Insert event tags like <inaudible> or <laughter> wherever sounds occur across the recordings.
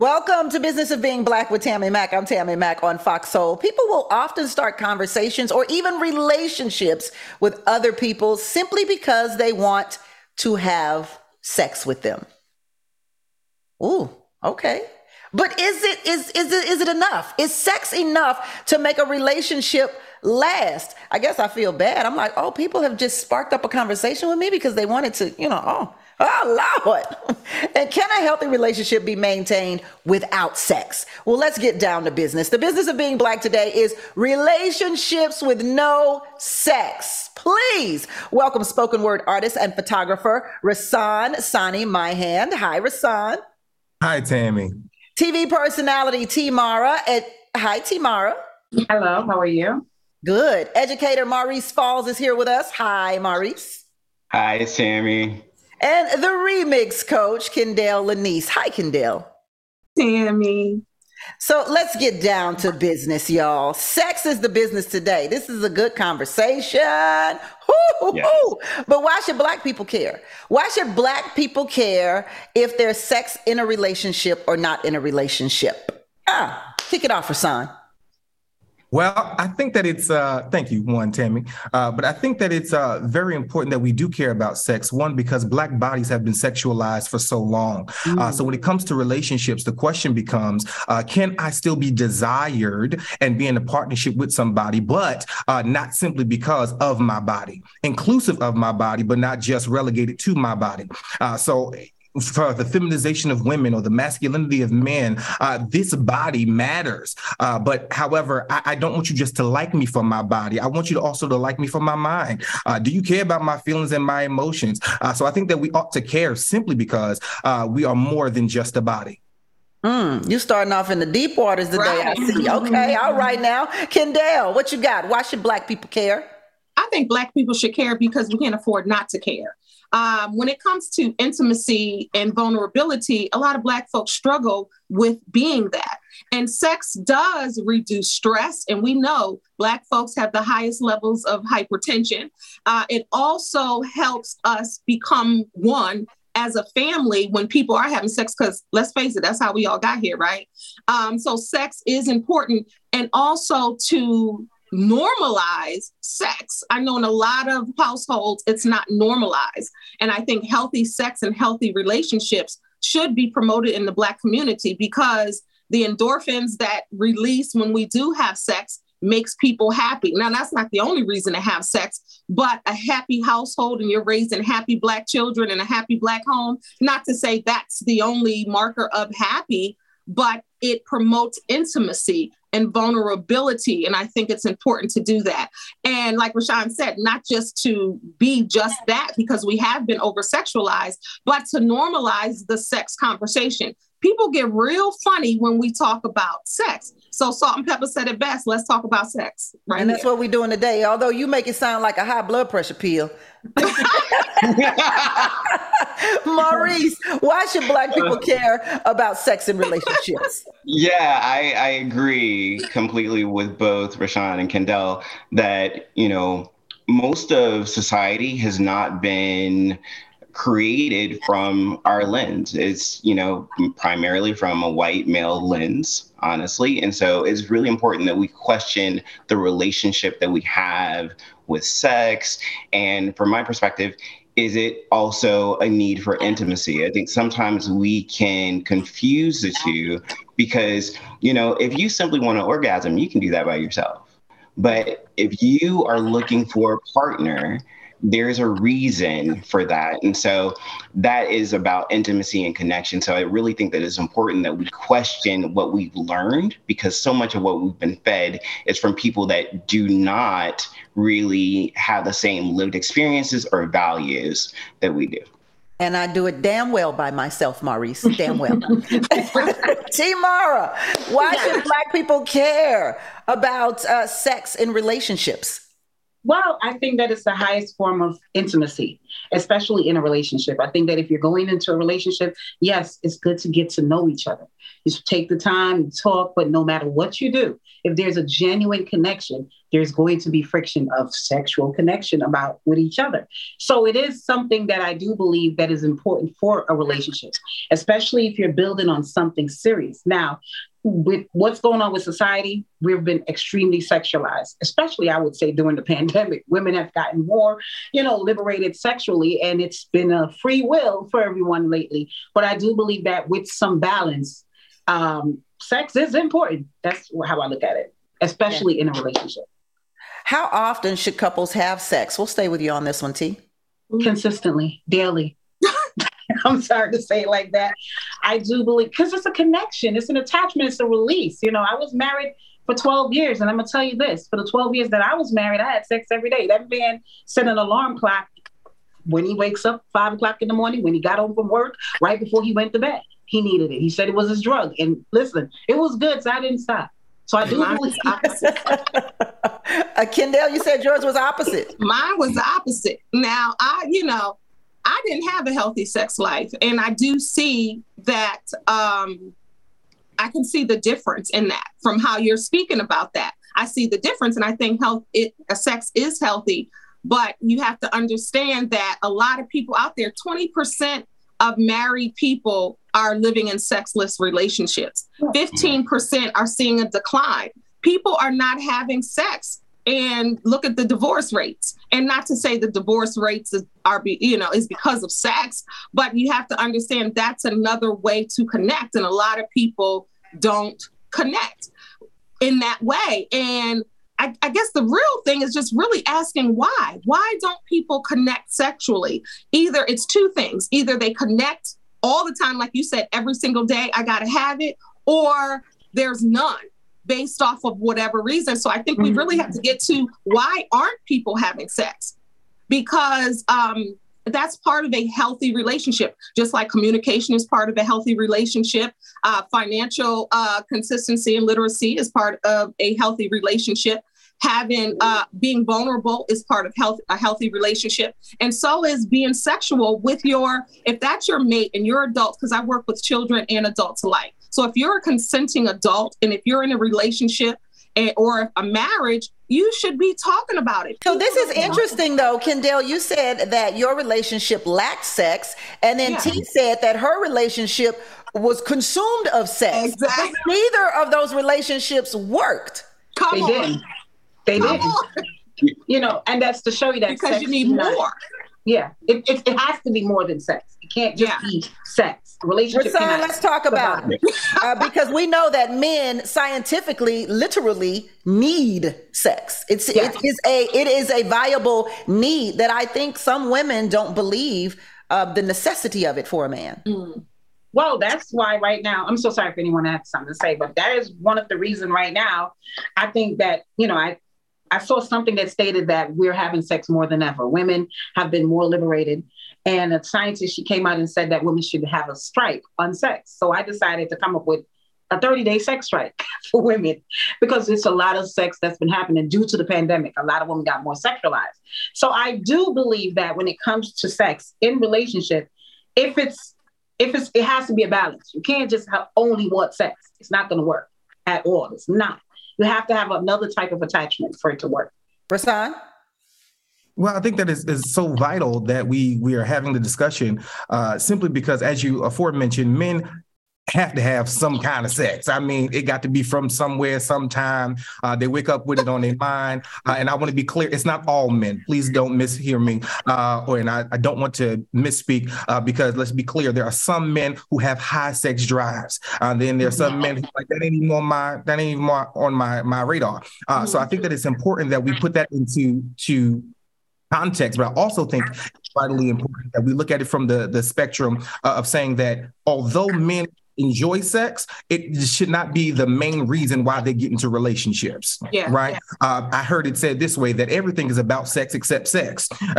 Welcome to Business of Being Black with Tammi Mac. I'm Tammi Mac on Fox Soul. People will often start conversations or even relationships with other people simply because they want to have sex with them. Ooh, okay. But is it is is it is it enough? Is sex enough to make a relationship last? I guess I feel bad. I'm like, oh, people have just sparked up a conversation with me because they wanted to, you know, oh, Oh, Lord. And can a healthy relationship be maintained without sex? Well, let's get down to business. The business of being black today is relationships with no sex. Please welcome spoken word artist and photographer Rasan Sani Myhand. Hi, Rasan. Hi, Tammi. TV personality T Mara. At, hi, T Mara. Hello, how are you? Good. Educator Maurice Falls is here with us. Hi, Maurice. Hi, Tammi and the remix coach, Kendall Lanice. Hi, Kendall. Tammi. So let's get down to business, y'all. Sex is the business today. This is a good conversation. Yes. But why should black people care? Why should black people care if there's sex in a relationship or not in a relationship? Ah, kick it off, Rasan. Well, I think that it's, uh, thank you, one, Tammi. Uh, but I think that it's uh, very important that we do care about sex. One, because Black bodies have been sexualized for so long. Mm. so when it comes to relationships, the question becomes uh, can I still be desired and be in a partnership with somebody, but uh, not simply because of my body, inclusive of my body, but not just relegated to my body? so for the feminization of women or the masculinity of men, uh, this body matters. Uh, but however, I, I, don't want you just to like me for my body. I want you to also to like me for my mind. Uh, do you care about my feelings and my emotions? Uh, so I think that we ought to care simply because uh, we are more than just a body. Mm, you starting off in the deep waters today, right. I see. Okay, all right now. Kendall, what you got? Why should black people care? I think black people should care because we can't afford not to care. Um, when it comes to intimacy and vulnerability, a lot of Black folks struggle with being that. And sex does reduce stress. And we know Black folks have the highest levels of hypertension. Uh, it also helps us become one as a family when people are having sex because let's face it that's how we all got here right um, so sex is important and also to normalize sex. I know in a lot of households, it's not normalized. And I think healthy sex and healthy relationships should be promoted in the Black community because the endorphins that release when we do have sex makes people happy. Now, that's not the only reason to have sex, but a happy household and you're raising happy Black children in a happy Black home, not to say that's the only marker of happy, but it promotes intimacy and vulnerability. And I think it's important to do that. And like Rashawn said, not just to be just that because we have been over sexualized, but to normalize the sex conversation. People get real funny when we talk about sex. So Salt-N-Pepa said it best. Let's talk about sex. Right. And that's here. what we're doing today. Although you make it sound like a high blood pressure pill. <laughs> Maurice, why should black people care about sex and relationships? Yeah, I, I agree completely with both Rashawn and Kendall that, you know, most of society has not been created from our lens. It's, you know, primarily from a white male lens, honestly. And so it's really important that we question the relationship that we have with sex. And from my perspective, is it also a need for intimacy? I think sometimes we can confuse the two because, you know, if you simply want to orgasm, you can do that by yourself. But if you are looking for a partner, there's a reason for that. And so that is about intimacy and connection. So I really think that it's important that we question what we've learned because so much of what we've been fed is from people that do not really have the same lived experiences or values that we do. And I do it damn well by myself, Maurice. Damn well. <laughs> <laughs> T Mara, why should Black people care about uh, sex in relationships? Well, I think that it's the highest form of intimacy, especially in a relationship. I think that if you're going into a relationship, yes, it's good to get to know each other. You take the time, talk, but no matter what you do, if there's a genuine connection, there's going to be friction of sexual connection about with each other. So it is something that I do believe that is important for a relationship, especially if you're building on something serious. Now, with what's going on with society, we've been extremely sexualized, especially I would say during the <laughs> pandemic. Women have gotten more, you know, liberated sexually, and it's been a free will for everyone lately. But I do believe that with some balance, um, sex is important. That's how I look at it, especially yeah. in a relationship. How often should couples have sex? We'll stay with you on this one, T. Consistently, daily. <laughs> I'm sorry to say it like that. I do believe because it's a connection, it's an attachment, it's a release. You know, I was married for 12 years, and I'm gonna tell you this: for the 12 years that I was married, I had sex every day. That man set an alarm clock when he wakes up five o'clock in the morning, when he got home from work, right before he went to bed. He needed it. He said it was his drug. And listen, it was good, so I didn't stop. So I do believe opposite. <laughs> uh, Kendall, you said yours was opposite. Mine was opposite. Now I, you know, I didn't have a healthy sex life, and I do see that. Um, I can see the difference in that from how you're speaking about that. I see the difference, and I think health, it, sex is healthy, but you have to understand that a lot of people out there, 20% of married people are living in sexless relationships. 15% are seeing a decline. People are not having sex and look at the divorce rates and not to say the divorce rates are you know is because of sex but you have to understand that's another way to connect and a lot of people don't connect in that way and I, I, guess the real thing is just really asking why. Why don't people connect sexually? Either it's two things either they connect all the time, like you said, every single day, I got to have it, or there's none based off of whatever reason. So I think we really have to get to why aren't people having sex? Because um, that's part of a healthy relationship, just like communication is part of a healthy relationship. Uh, financial uh, consistency and literacy is part of a healthy relationship having uh, being vulnerable is part of health a healthy relationship and so is being sexual with your if that's your mate and you're adults because i work with children and adults alike so if you're a consenting adult and if you're in a relationship and, or a marriage you should be talking about it. So this is interesting though, Kendall. You said that your relationship lacked sex, and then yeah. T said that her relationship was consumed of sex. Exactly. But neither of those relationships worked. Come they on. Did. They did. You know, and that's to show you that because you need more. Yeah, it, it, it, has to be more than sex. It can't just yeah. be sex. Relationship. Son, let's talk about it uh, because we know that men scientifically, literally need sex. It's yeah. it is a it is a viable need that I think some women don't believe uh, the necessity of it for a man. Mm. Well, that's why right now, I'm so sorry if anyone has something to say, but that is one of the reason right now. I think that, you know, I I saw something that stated that we're having sex more than ever. Women have been more liberated. And a scientist, she came out and said that women should have a strike on sex. So I decided to come up with a 30 day sex strike <laughs> for women because it's a lot of sex that's been happening due to the pandemic. A lot of women got more sexualized. So I do believe that when it comes to sex in relationship, if it's if it's it has to be a balance. You can't just have only want sex. It's not going to work at all. It's not. You have to have another type of attachment for it to work. Rasan? Well, I think that is, is so vital that we we are having the discussion uh, simply because, as you aforementioned, men have to have some kind of sex. I mean, it got to be from somewhere, sometime. Uh, they wake up with it on their mind. Uh, and I want to be clear: it's not all men. Please don't mishear me, uh, or and I, I, don't want to misspeak uh, because let's be clear: there are some men who have high sex drives. Uh, then there are some men who like that ain't even on my that ain't even on my my radar. Uh, so I think that it's important that we put that into to context, but I also think it's vitally important that we look at it from the, the spectrum uh, of saying that although men enjoy sex, it should not be the main reason why they get into relationships. Yeah, right. yeah. Uh, I heard it said this way that everything is about sex except sex. <laughs>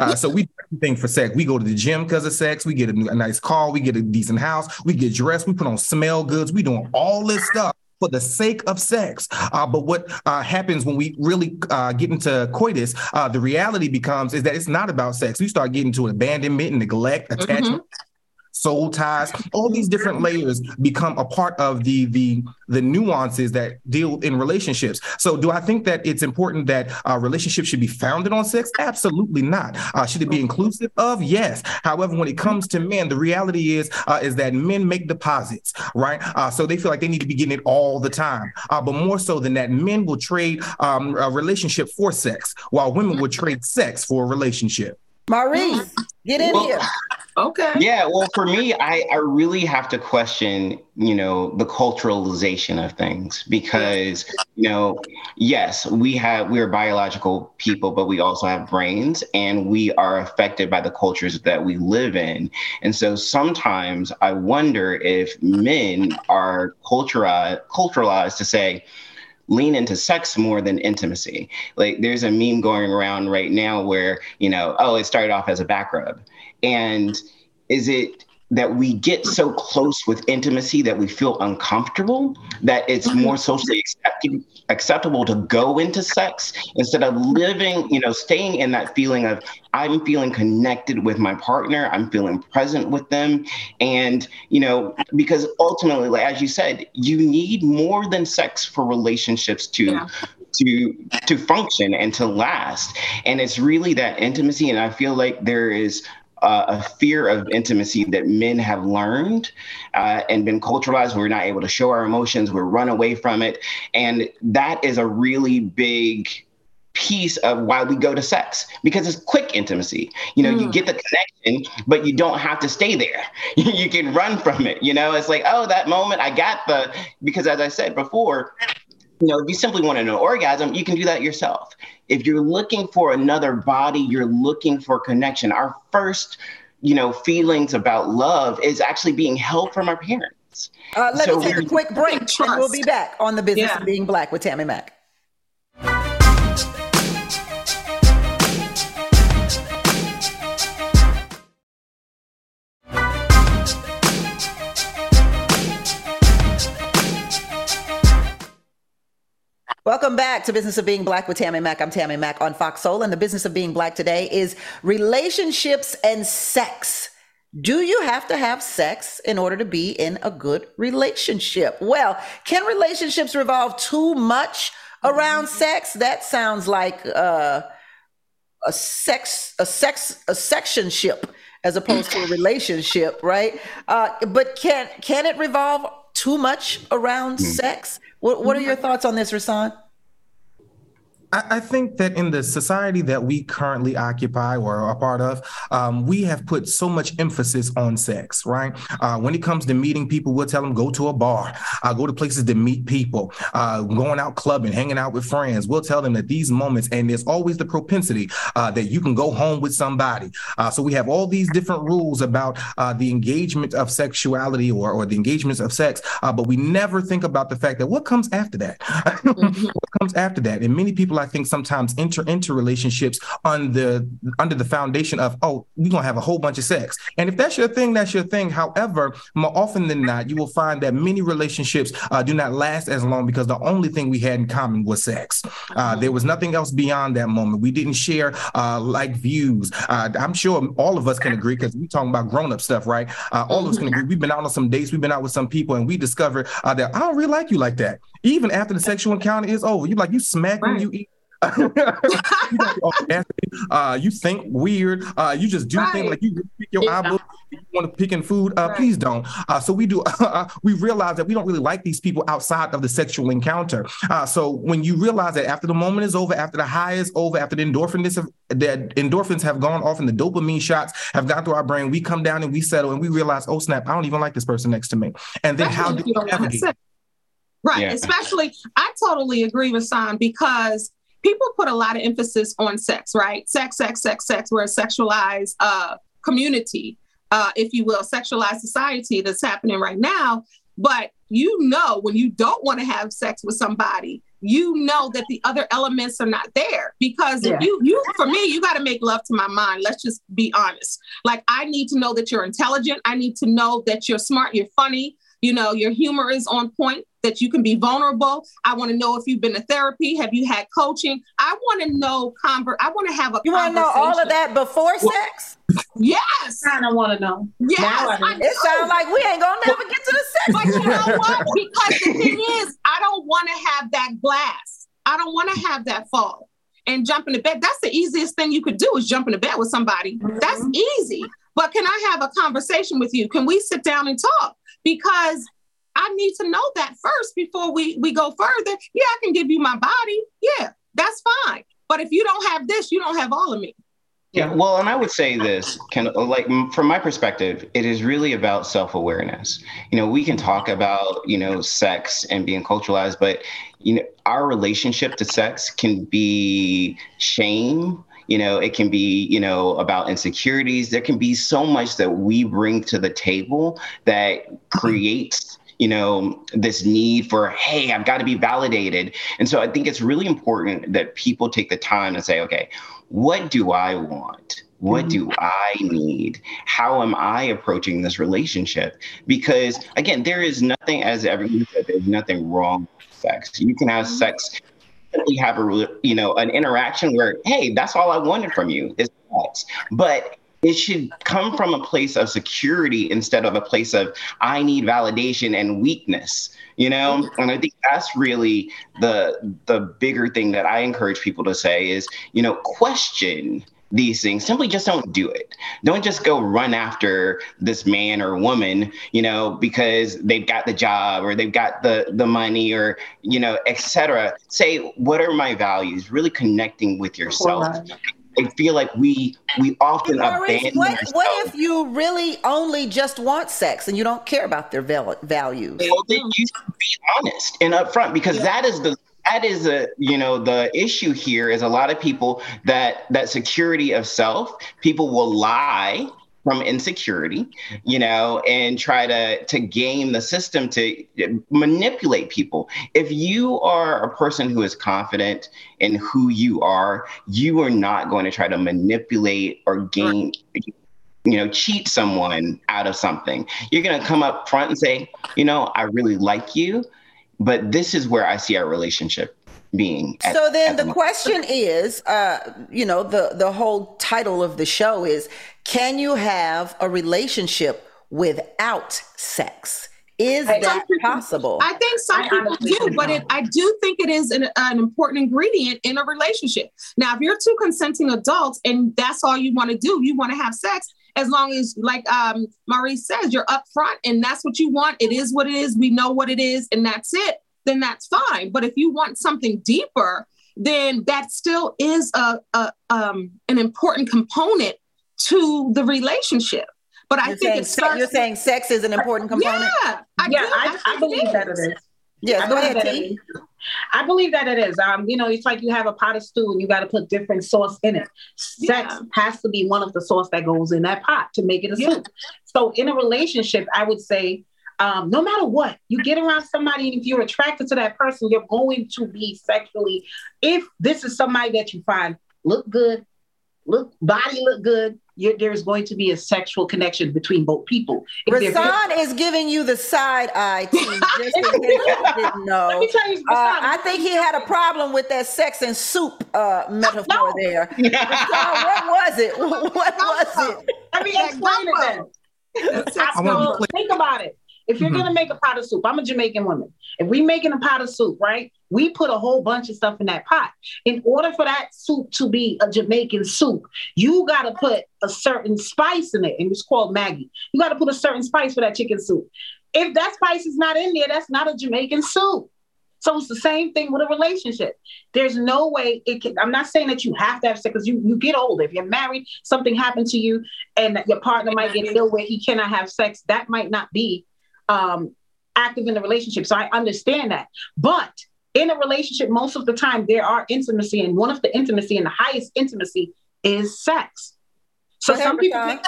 uh, so we do everything for sex. We go to the gym because of sex. We get a, a nice car. We get a decent house. We get dressed. We put on smell goods. We doing all this stuff for the sake of sex. Uh, but what uh, happens when we really uh, get into coitus, uh, the reality becomes is that it's not about sex. We start getting to abandonment, and neglect, attachment. Soul ties, all these different layers become a part of the the the nuances that deal in relationships. So, do I think that it's important that uh, relationships should be founded on sex? Absolutely not. Uh, should it be inclusive of? Yes. However, when it comes to men, the reality is uh, is that men make deposits, right? Uh, so they feel like they need to be getting it all the time. Uh, but more so than that, men will trade um, a relationship for sex, while women will trade sex for a relationship. Maurice, get in Well, here. Okay. Yeah, well, for me, I, I really have to question, you know, the culturalization of things because, you know, yes, we have we're biological people, but we also have brains and we are affected by the cultures that we live in. And so sometimes I wonder if men are culturalized culturalized to say, lean into sex more than intimacy. Like there's a meme going around right now where, you know, oh, it started off as a back rub. And is it that we get so close with intimacy that we feel uncomfortable that it's mm-hmm. more socially accepted, acceptable to go into sex instead of living you know staying in that feeling of i'm feeling connected with my partner i'm feeling present with them. And you know because ultimately like, as you said you need more than sex for relationships to Yeah. to to function and to last. And it's really that intimacy and i feel like there is uh, a fear of intimacy that men have learned uh, and been culturalized. We're not able to show our emotions. We run away from it, and that is a really big piece of why we go to sex because it's quick intimacy. You know, you Mm. get the connection, but you don't have to stay there. <laughs> you can run from it. You know, it's like, oh, that moment I got the because as I said before, you know, if you simply want an orgasm, you can do that yourself. If you're looking for another body, you're looking for connection. Our first, you know, feelings about love is actually being held from our parents. Uh, let So me take a quick break, and we'll be back on the business Yeah. of being black with Tammi Mac. Welcome back to Business of Being Black with Tammi Mac. I'm Tammi Mac on Fox Soul, and the business of being black today is relationships and sex. Do you have to have sex in order to be in a good relationship? Well, can relationships revolve too much around sex? That sounds like uh, a sex, a sex, a sectionship as opposed to a <laughs> relationship, right? Uh, but can can it revolve too much around hmm. sex? What What are hmm. your thoughts on this, Rasan? I, think that in the society that we currently occupy or are a part of, um, we have put so much emphasis on sex, right? Uh, when it comes to meeting people, we'll tell them go to a bar, uh, go to places to meet people, uh, going out clubbing, hanging out with friends. We'll tell them that these moments, and there's always the propensity uh, that you can go home with somebody. Uh, so we have all these different rules about uh, the engagement of sexuality or, or the engagements of sex, uh, but we never think about the fact that what comes after that? <laughs> what comes after that? And many people, I think, sometimes enter into relationships on the under the foundation of, oh, we're gonna have a whole bunch of sex. And if that's your thing, that's your thing. However, more often than not, you will find that many relationships uh, do not last as long because the only thing we had in common was sex. Uh, there was nothing else beyond that moment. We didn't share uh, like views. Uh, I'm sure all of us can agree because we're talking about grown up stuff, right? Uh, all of us can agree. We've been out on some dates. We've been out with some people, and we discovered uh, that I don't really like you like that. Even after the sexual encounter is over, you like you smack Right. <laughs> you eat. you, got uh, you think weird. Uh, you just do things like you pick your Yeah. eyebrows. You want to pick in food. Uh, Right. Please don't. Uh, so we do. <laughs> we realize that we don't really like these people outside of the sexual encounter. Uh, so when you realize that after the moment is over, after the high is over, after the endorphins have, the endorphins have gone off and the dopamine shots have gone through our brain, we come down and we settle and we realize, oh snap, I don't even like this person next to me. And then how do you you navigate? Sex. Right. Yeah. Especially, I totally agree with Sam because people put a lot of emphasis on sex, right? Sex, sex, sex, sex. We're a sexualized uh, community, uh, if you will, sexualized society that's happening right now. But you know, when you don't want to have sex with somebody, you know that the other elements are not there because yeah. if you you for me you got to make love to my mind let's just be honest like i need to know that you're intelligent i need to know that you're smart you're funny you know your humor is on point that you can be vulnerable. I want to know if you've been to therapy have you had coaching? I want to know convert i want to have a you want to know all of that before well, sex? yes. Kind of want to know. Yes it sounds like we ain't gonna never get to the sex but you know what? <laughs> Because the thing is i don't want to have that glass. I don't want to have that fall. And jump into bed that's the easiest thing you could do is jump into bed with somebody. Mm-hmm. that's easy. But can i have a conversation with you? Can we sit down and talk because I need to know that first before we we go further. Yeah, I can give you my body. Yeah, that's fine. But if you don't have this, you don't have all of me. Yeah, well, and I would say this, can like from my perspective, it is really about self-awareness. You know, we can talk about, you know, sex and being culturalized, but you know, our relationship to sex can be shame, you know it can be you know about insecurities there can be so much that we bring to the table that creates you know this need for hey i've got to be validated and so i think it's really important that people take the time and say okay what do i want what do mm-hmm. I need? How am I approaching this relationship? Because again, there is nothing, as everyone said, there's nothing wrong with sex. You can have mm-hmm. Sex have a you know an interaction where hey that's all i wanted from you is sex but it should come from a place of security instead of a place of i need validation and weakness you know? And i think that's really the the bigger thing that i encourage people to say is you know question these things simply just don't do it don't just go run after this man or woman you know because they've got the job or they've got the the money or you know etc say what are my values really connecting with yourself I feel like we we often Maurice, abandon. What, what, if you really only just want sex and you don't care about their val- values? Well, then you should be honest and upfront because yeah. that is the that is a you know the issue here is a lot of people that that security of self people will lie from insecurity you know and try to to game the system to manipulate people. If you are a person who is confident in who you are you are not going to try to manipulate or game you know cheat someone out of something. You're going to come up front and say you know i really like you but this is where I see our relationship being. At, so then the, the question is, uh, you know, the the whole title of the show is, can you have a relationship without sex? Is that possible? I think some I people do, but it, I do think it is an, an, important ingredient in a relationship. Now, if you're two consenting adults and that's all you want to do, you want to have sex, as long as, like um, Maurice says, you're upfront and that's what you want. It is what it is. We know what it is, and that's it. Then that's fine. But if you want something deeper, then that still is a, a um, an important component to the relationship. But I you're think saying, starts, you're saying sex is an important component. Yeah, I yeah, I, I, I believe that it is. Yes, go ahead, T. I believe that it is. Um, you know, it's like you have a pot of stew and you got to put different sauce in it. Sex yeah. has to be one of the sauce that goes in that pot to make it a yeah. soup. So in a relationship, I would say, um, no matter what, you get around somebody, and if you're attracted to that person, you're going to be sexually. If this is somebody that you find look good, look body look good, there's going to be a sexual connection between both people. Rasan is giving you the side eye, team, just in case you <laughs> didn't know. Let me tell you, uh, I think he had a problem with that sex and soup uh, metaphor no. there. Rasan, what was it? <laughs> What was it? Let me explain it then. think about it. If you're mm-hmm. gonna make a pot of soup, I'm a Jamaican woman. If we making a pot of soup, right? We put a whole bunch of stuff in that pot. In order for that soup to be a Jamaican soup, you gotta put a certain spice in it, and it's called Maggi. You gotta put a certain spice for that chicken soup. If that spice is not in there, that's not a Jamaican soup. So it's the same thing with a relationship. There's no way it can. I'm not saying that you have to have sex because you, you get older. If you're married, something happened to you, and your partner might get ill where he cannot have sex. That might not be um, active in the relationship. So I understand that. But in a relationship, most of the time there are intimacy, and one of the intimacy and the highest intimacy is sex. So some people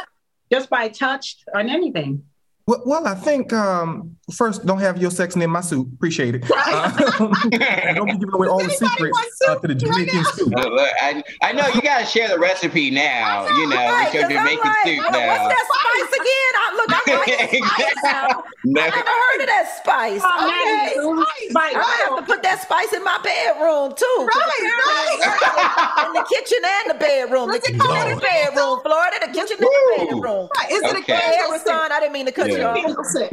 just by touch or anything. Well, well, I think um, first, don't have your sex in my suit. Appreciate it. Uh, <laughs> don't be giving away all the secrets uh, to the Jamaican soup. I, I know you gotta share the recipe now. You know, right, with your Jamaican like, soup now. What's that spice again? I, look, I'm like <laughs> spice now. No. I never heard of that spice. Oh, Okay. man, spice. I'm gonna have to put that spice in my bedroom too. Right, apparently <laughs> In the kitchen and the bedroom. The What's it kitchen called? and the bedroom, Florida. The kitchen and the Woo. bedroom. Is it Okay. a Hey, Kendall I didn't mean to cut you Yeah. Off. Candle stick.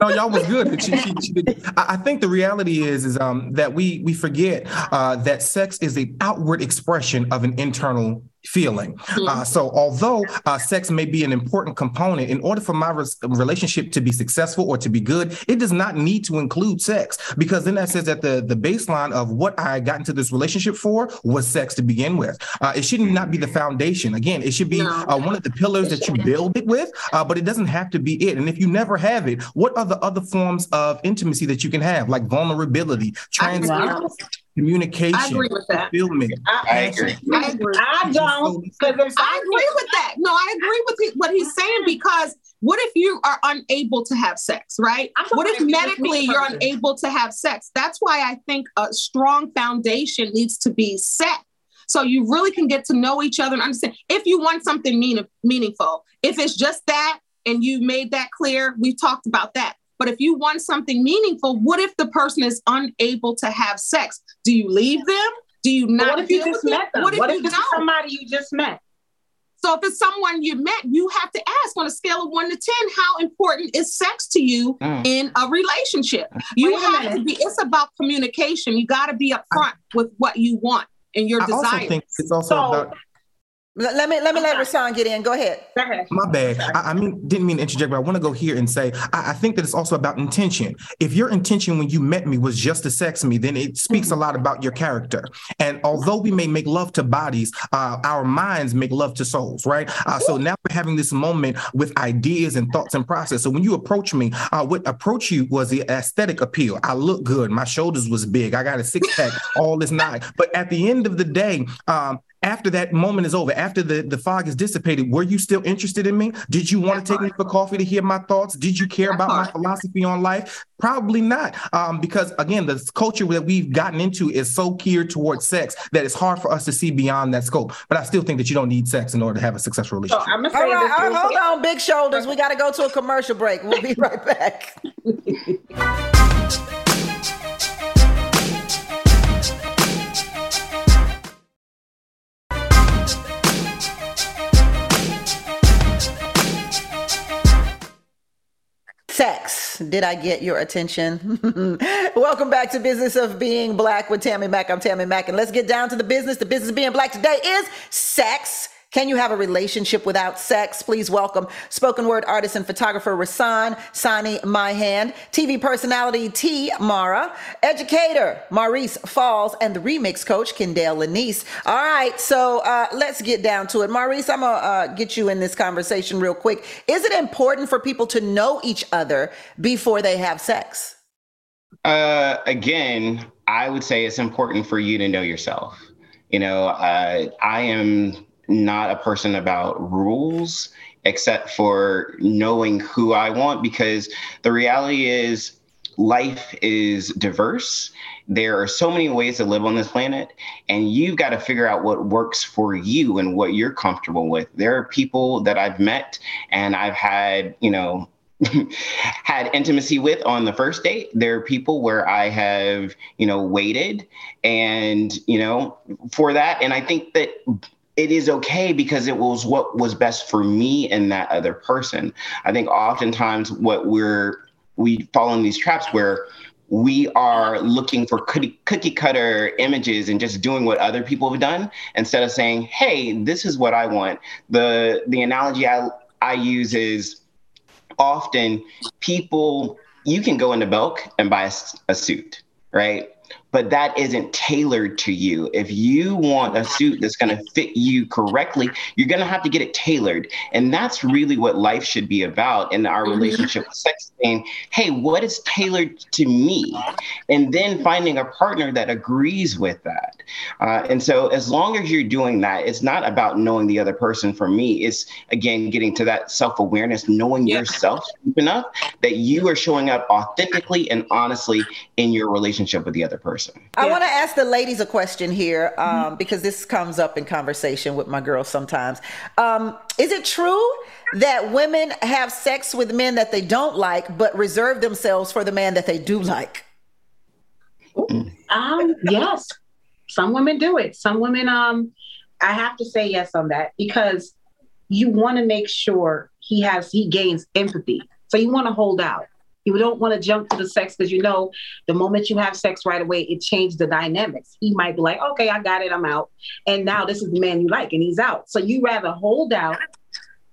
no, y'all was good. She, she, she. I, I think the reality is is um that we we forget uh, that sex is an outward expression of an internal feeling. Uh, so although uh, sex may be an important component, in order for my res- relationship to be successful or to be good, it does not need to include sex because then that says that the the baseline of what I got into this relationship for was sex to begin with. Uh, it should not be the foundation. Again, it should be uh, one of the pillars that you build it with, uh, but it doesn't have to be it. And if you never have it, what are the other forms of intimacy that you can have, like vulnerability, transparency, communication, I agree with that. fulfillment? I agree. I agree. I don't because I I agree with that. No, I agree with he- what he's saying because what if you are unable to have sex, right? What if medically you're unable to have sex? That's why I think a strong foundation needs to be set. So you really can get to know each other and understand if you want something mean, meaningful. If it's just that and you made that clear, we've talked about that. But if you want something meaningful, what if the person is unable to have sex? Do you leave them? Do you But not? what if you deal just with met them? What if What you if it's somebody you just met? So if it's someone you met, you have to ask on a scale of one to 10, how important is sex to you Mm. in a relationship? You Wait have to be, it's about communication. You got to be upfront with what you want and your I also desires. think it's also So- about Let let me let me let Okay. Rasan get in. Go ahead. Go ahead. My bad. I, I mean, didn't mean to interject, but I want to go here and say I, I think that it's also about intention. If your intention when you met me was just to sex me, then it speaks a lot about your character. And although we may make love to bodies, uh, our minds make love to souls, right? Uh, so now we're having this moment with ideas and thoughts and process. So when you approach me, uh, what approach you was the aesthetic appeal. I look good. My shoulders was big. I got a six pack. all this night. But at the end of the day, um, after that moment is over, after the, the fog is dissipated, were you still interested in me? Did you want to take me for coffee to hear my thoughts? Did you care That about my philosophy on life? Probably not. Um, because again, the culture that we've gotten into is so geared towards sex that it's hard for us to see beyond that scope. But I still think that you don't need sex in order to have a successful So relationship. I'm gonna All say right, this. all real right, hold quick. on, big shoulders. We got to go to a commercial break. We'll be <laughs> right back. <laughs> Sex. Did I get your attention? <laughs> Welcome back to Business of Being Black with Tammi Mac. I'm Tammi Mac, and let's get down to the business. The business of being black today is sex. Can you have a relationship without sex? Please welcome spoken word artist and photographer Rasan Sani Myhand, TV personality T Mara, educator Maurice Falls, and the remix coach Kendall Lanice. All right, so uh, let's get down to it. Maurice, I'm gonna uh, get you in this conversation real quick. Is it important for people to know each other before they have sex? Uh, again, I would say it's important for you to know yourself. You know, uh, I am not a person about rules except for knowing who I want because the reality is life is diverse. There are so many ways to live on this planet, and you've got to figure out what works for you and what you're comfortable with. There are people that I've met and I've had, you know, <laughs> had intimacy with on the first date. There are people where I have, you know, waited and, you know, for that. And I think that it is okay because it was what was best for me and that other person. I think oftentimes what we're, we fall in these traps where we are looking for cookie, cookie cutter images and just doing what other people have done instead of saying, "Hey, this is what I want." The the analogy I I use is often people you can go into Belk and buy a suit, right? But that isn't tailored to you. If you want a suit that's going to fit you correctly, you're going to have to get it tailored. And that's really what life should be about in our mm-hmm. relationship with sex. Saying, hey, what is tailored to me? And then finding a partner that agrees with that. Uh, and so, as long as you're doing that, it's not about knowing the other person. For me, it's again getting to that self awareness, knowing yeah. yourself enough that you are showing up authentically and honestly in your relationship with the other person person. I yeah. want to ask the ladies a question here um, mm-hmm. because this comes up in conversation with my girls sometimes. Um, is it true that women have sex with men that they don't like, but reserve themselves for the man that they do like? Um, yes, some women do it. Some women, um, I have to say yes on that because you want to make sure he has he gains empathy. So you want to hold out. You don't want to jump to the sex because you know the moment you have sex right away, it changed the dynamics. He might be like, okay, I got it, I'm out. And now this is the man you like, and he's out. So you rather hold out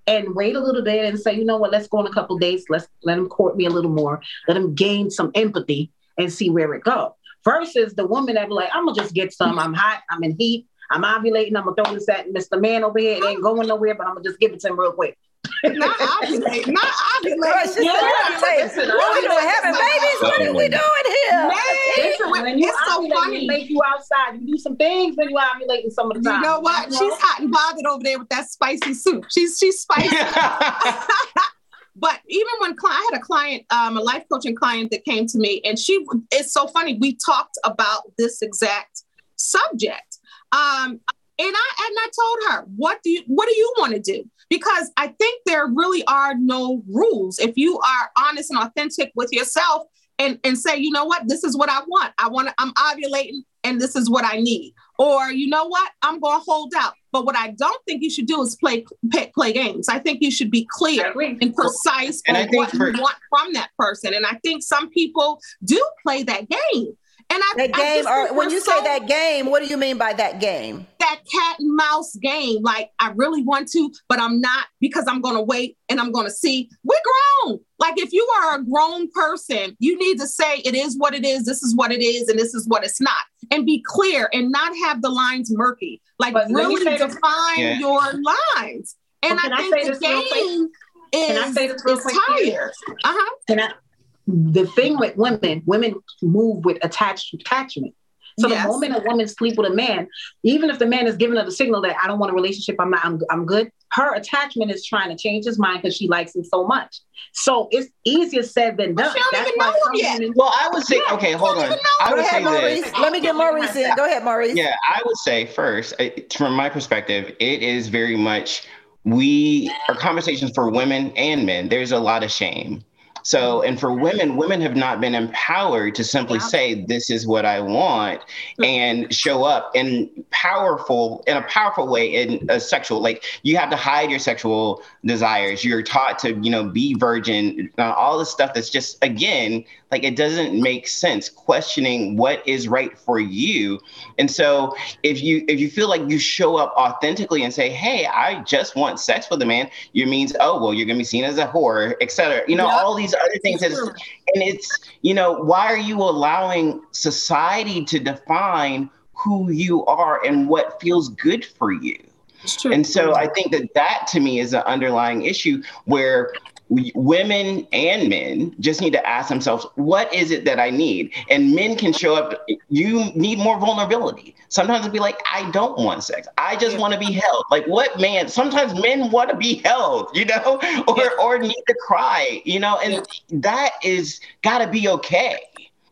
and wait a little bit and say, you know what, let's go on a couple dates. Let's let him court me a little more, let him gain some empathy and see where it goes. Versus the woman that be like, I'm gonna just get some, I'm hot, I'm in heat, I'm ovulating, I'm gonna throw this at Mr. Man over here. It ain't going nowhere, but I'm gonna just give it to him real quick not ovulate, not ovulate. Right, yeah, yeah, what we doing? Having babies? What are we doing here? Man, when you it's so funny. You make you outside. You do some things when you ovulating some of the time. You know what? You know? She's hot and bothered over there with that spicy soup. She's she's spicy. <laughs> <laughs> but even when I had a client, um, a life coaching client that came to me, and she, it's so funny. We talked about this exact subject. Um, and I and I told her, what do you what do you want to do? Because I think there really are no rules. If you are honest and authentic with yourself and, and say, you know what, this is what I want. I want to, I'm ovulating and this is what I need. Or you know what, I'm gonna hold out. But what I don't think you should do is play play, play games. I think you should be clear and precise and on what for- you want from that person. And I think some people do play that game. And I, that game, or when you so, say that game, what do you mean by that game? That cat and mouse game. Like I really want to, but I'm not because I'm going to wait and I'm going to see. We're grown. Like if you are a grown person, you need to say it is what it is. This is what it is, and this is what it's not, and be clear and not have the lines murky. Like but really define yeah. your lines. And well, I think I the game is, can I say this real quick tired. Uh huh. Can I? the thing with women, women move with attached attachment. So yes. the moment a woman sleep with a man, even if the man is giving her the signal that I don't want a relationship, I'm not, I'm, I'm good. Her attachment is trying to change his mind because she likes him so much. So it's easier said than done. She don't That's even know him yet. In- well, I would say, yeah, okay, hold on. I would ahead, say Maurice. This. Let me get Maurice in. Go ahead, Maurice. Yeah, I would say first, from my perspective, it is very much we are conversations for women and men. There's a lot of shame so, and for women, women have not been empowered to simply yeah. say, this is what I want and show up in powerful, in a powerful way in a sexual, like you have to hide your sexual desires. You're taught to, you know, be virgin, uh, all the stuff that's just, again, like it doesn't make sense questioning what is right for you. And so if you if you feel like you show up authentically and say, Hey, I just want sex with a man, you means, oh well, you're gonna be seen as a whore, etc. You know, all these other things and it's, you know, why are you allowing society to define who you are and what feels good for you? And so I think that that to me is an underlying issue where women and men just need to ask themselves, what is it that I need? And men can show up, you need more vulnerability. Sometimes it'll be like, I don't want sex. I just want to be held. Like what man, sometimes men want to be held, you know, <laughs> or yeah. or need to cry, you know, and yeah. that is gotta be okay.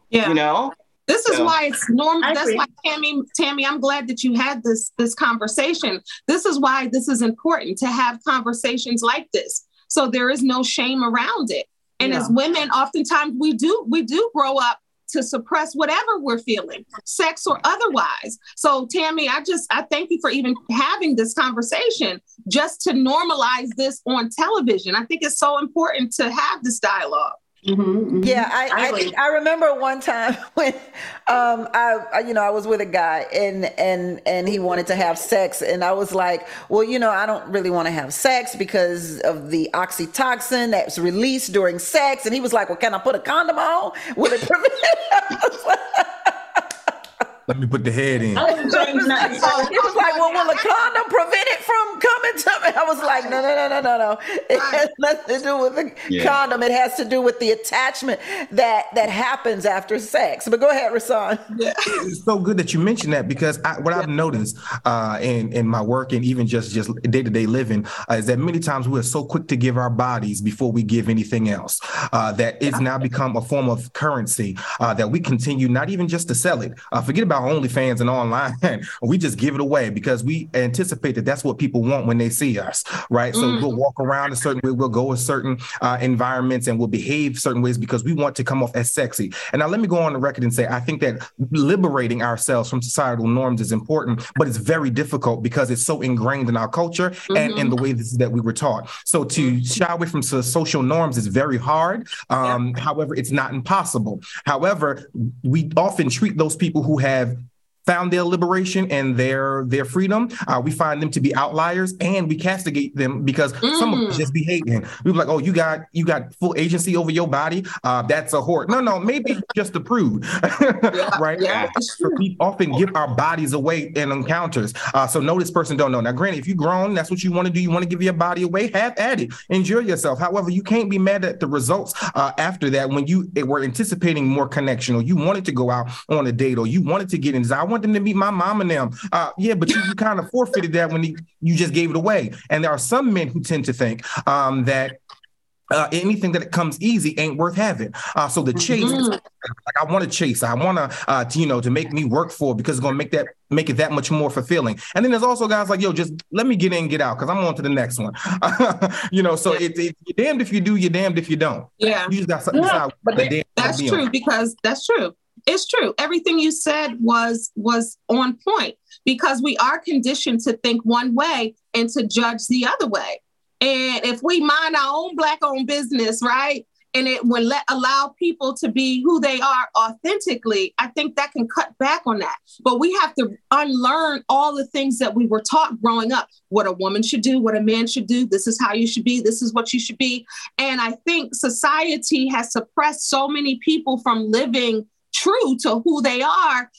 Yeah. You know? This is so, why it's normal. That's why Tammi, Tammi, I'm glad that you had this this conversation. This is why this is important to have conversations like this so there is no shame around it. And yeah. as women, oftentimes we do we do grow up to suppress whatever we're feeling, sex or otherwise. So Tammi, I just I thank you for even having this conversation just to normalize this on television. I think it's so important to have this dialogue. Mm-hmm, mm-hmm. Yeah, I, I, I, I, remember one time <laughs> when um, I, I, you know, I was with a guy and and and he wanted to have sex, and I was like, well, you know, I don't really want to have sex because of the oxytocin that's released during sex, and he was like, well, can I put a condom on? Will it prevent? <laughs> Let me put the head in. I wasn't changing nothing. He was like, well, will a condom prevent it from coming to me? I was like, no, no, no, no, no, no. It has nothing to do with the Yeah. condom. It has to do with the attachment that that happens after sex. But go ahead, Rasan. it's so good that you mentioned that because I, what I've noticed uh, in in my work and even just just day to day living uh, is that many times we are so quick to give our bodies before we give anything else. Uh, that it's now become a form of currency uh, that we continue not even just to sell it. Uh, forget about OnlyFans and online. <laughs> we just give it away because we anticipate that that's what people want when they see us, right? So we'll walk around a certain way, we'll go in certain uh, environments, and we'll behave certain ways because we want to come off as sexy. And now let me go on the record and say I think that liberating ourselves from societal norms is important, but it's very difficult because it's so ingrained in our culture and in the way this, that we were taught. So to shy away from so- social norms is very hard. Um, However, it's not impossible. However, we often treat those people who have have found their liberation and their their freedom. Uh, we find them to be outliers and we castigate them because some of us just be hating. We be like oh you got you got full agency over your body? Uh, that's a whore. No no maybe just a prude <laughs> right? yeah, so we often give our bodies away in encounters. Uh, so no this person don't know. Now granted if you grown that's what you want to do. You want to give your body away? Have at it. Enjoy yourself. However you can't be mad at the results uh, after that when you eh, were anticipating more connection or you wanted to go out on a date or you wanted to get in. I want them to meet my mom and them uh, yeah but you, you kind of forfeited that when you, you just gave it away and there are some men who tend to think um, that uh, anything that comes easy ain't worth having. Uh, so the chase, like I want to chase, I want to, uh, to, you know, to make me work for it because it's gonna make that make it that much more fulfilling. And then there's also guys like, yo, just let me get in, get out, because I'm on to the next one. <laughs> you know, so it, it, you're damned if you do, you're damned if you don't. yeah. You just got something Yeah, but that- That's true on. because that's true. It's true. Everything you said was was on point because we are conditioned to think one way and to judge the other way. And if we mind our own black owned business, right? And it would let allow people to be who they are authentically, I think that can cut back on that. But we have to unlearn all the things that we were taught growing up. What a woman should do, what a man should do. This is how you should be. This is what you should be. And I think society has suppressed so many people from living true to who they are.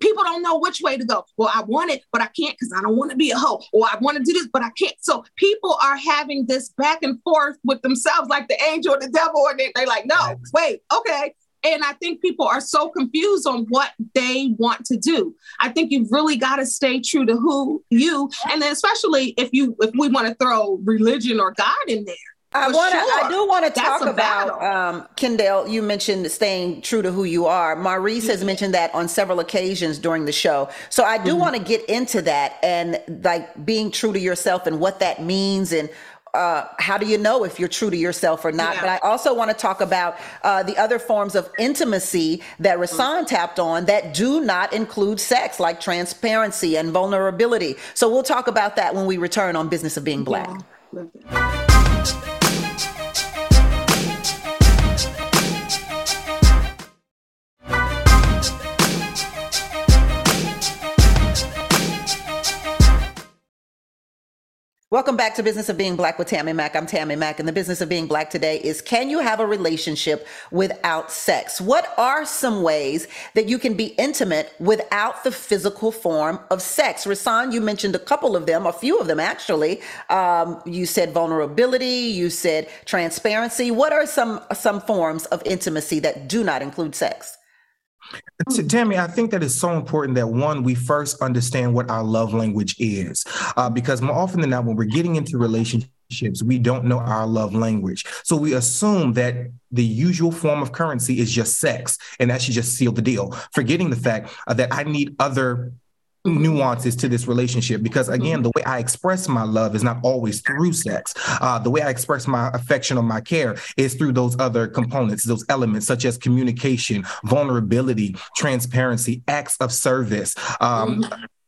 People don't know which way to go. Well, I want it, but I can't because I don't want to be a hoe. Or I want to do this, but I can't. So people are having this back and forth with themselves, like the angel and the devil, and they, they're like, no, wait, okay. And I think people are so confused on what they want to do. I think you've really got to stay true to who you, and then especially if you if we want to throw religion or God in there. I want to. I do want to talk about um, Kendall. You mentioned staying true to who you are. Maurice has mentioned that on several occasions during the show. So I do want to get into that and like being true to yourself and what that means and. Uh, how do you know if you're true to yourself or not? Yeah. But I also want to talk about uh, the other forms of intimacy that Rasan tapped on that do not include sex, like transparency and vulnerability. So we'll talk about that when we return on Business of Being Black. Welcome back to Business of Being Black with Tammi Mac. I'm Tammi Mac, and the business of being black today is can you have a relationship without sex? What are some ways that you can be intimate without the physical form of sex? Rasan, you mentioned a couple of them, a few of them actually. Um, you said vulnerability, you said transparency. What are some some forms of intimacy that do not include sex? Tammi, I think that it's so important that one, we first understand what our love language is, uh, because more often than not, when we're getting into relationships, we don't know our love language. So we assume that the usual form of currency is just sex, and that should just seal the deal, forgetting the fact uh, that I need other nuances to this relationship because again the way i express my love is not always through sex. Uh, the way i express my affection or my care is through those other components those elements such as communication vulnerability transparency acts of service. Um,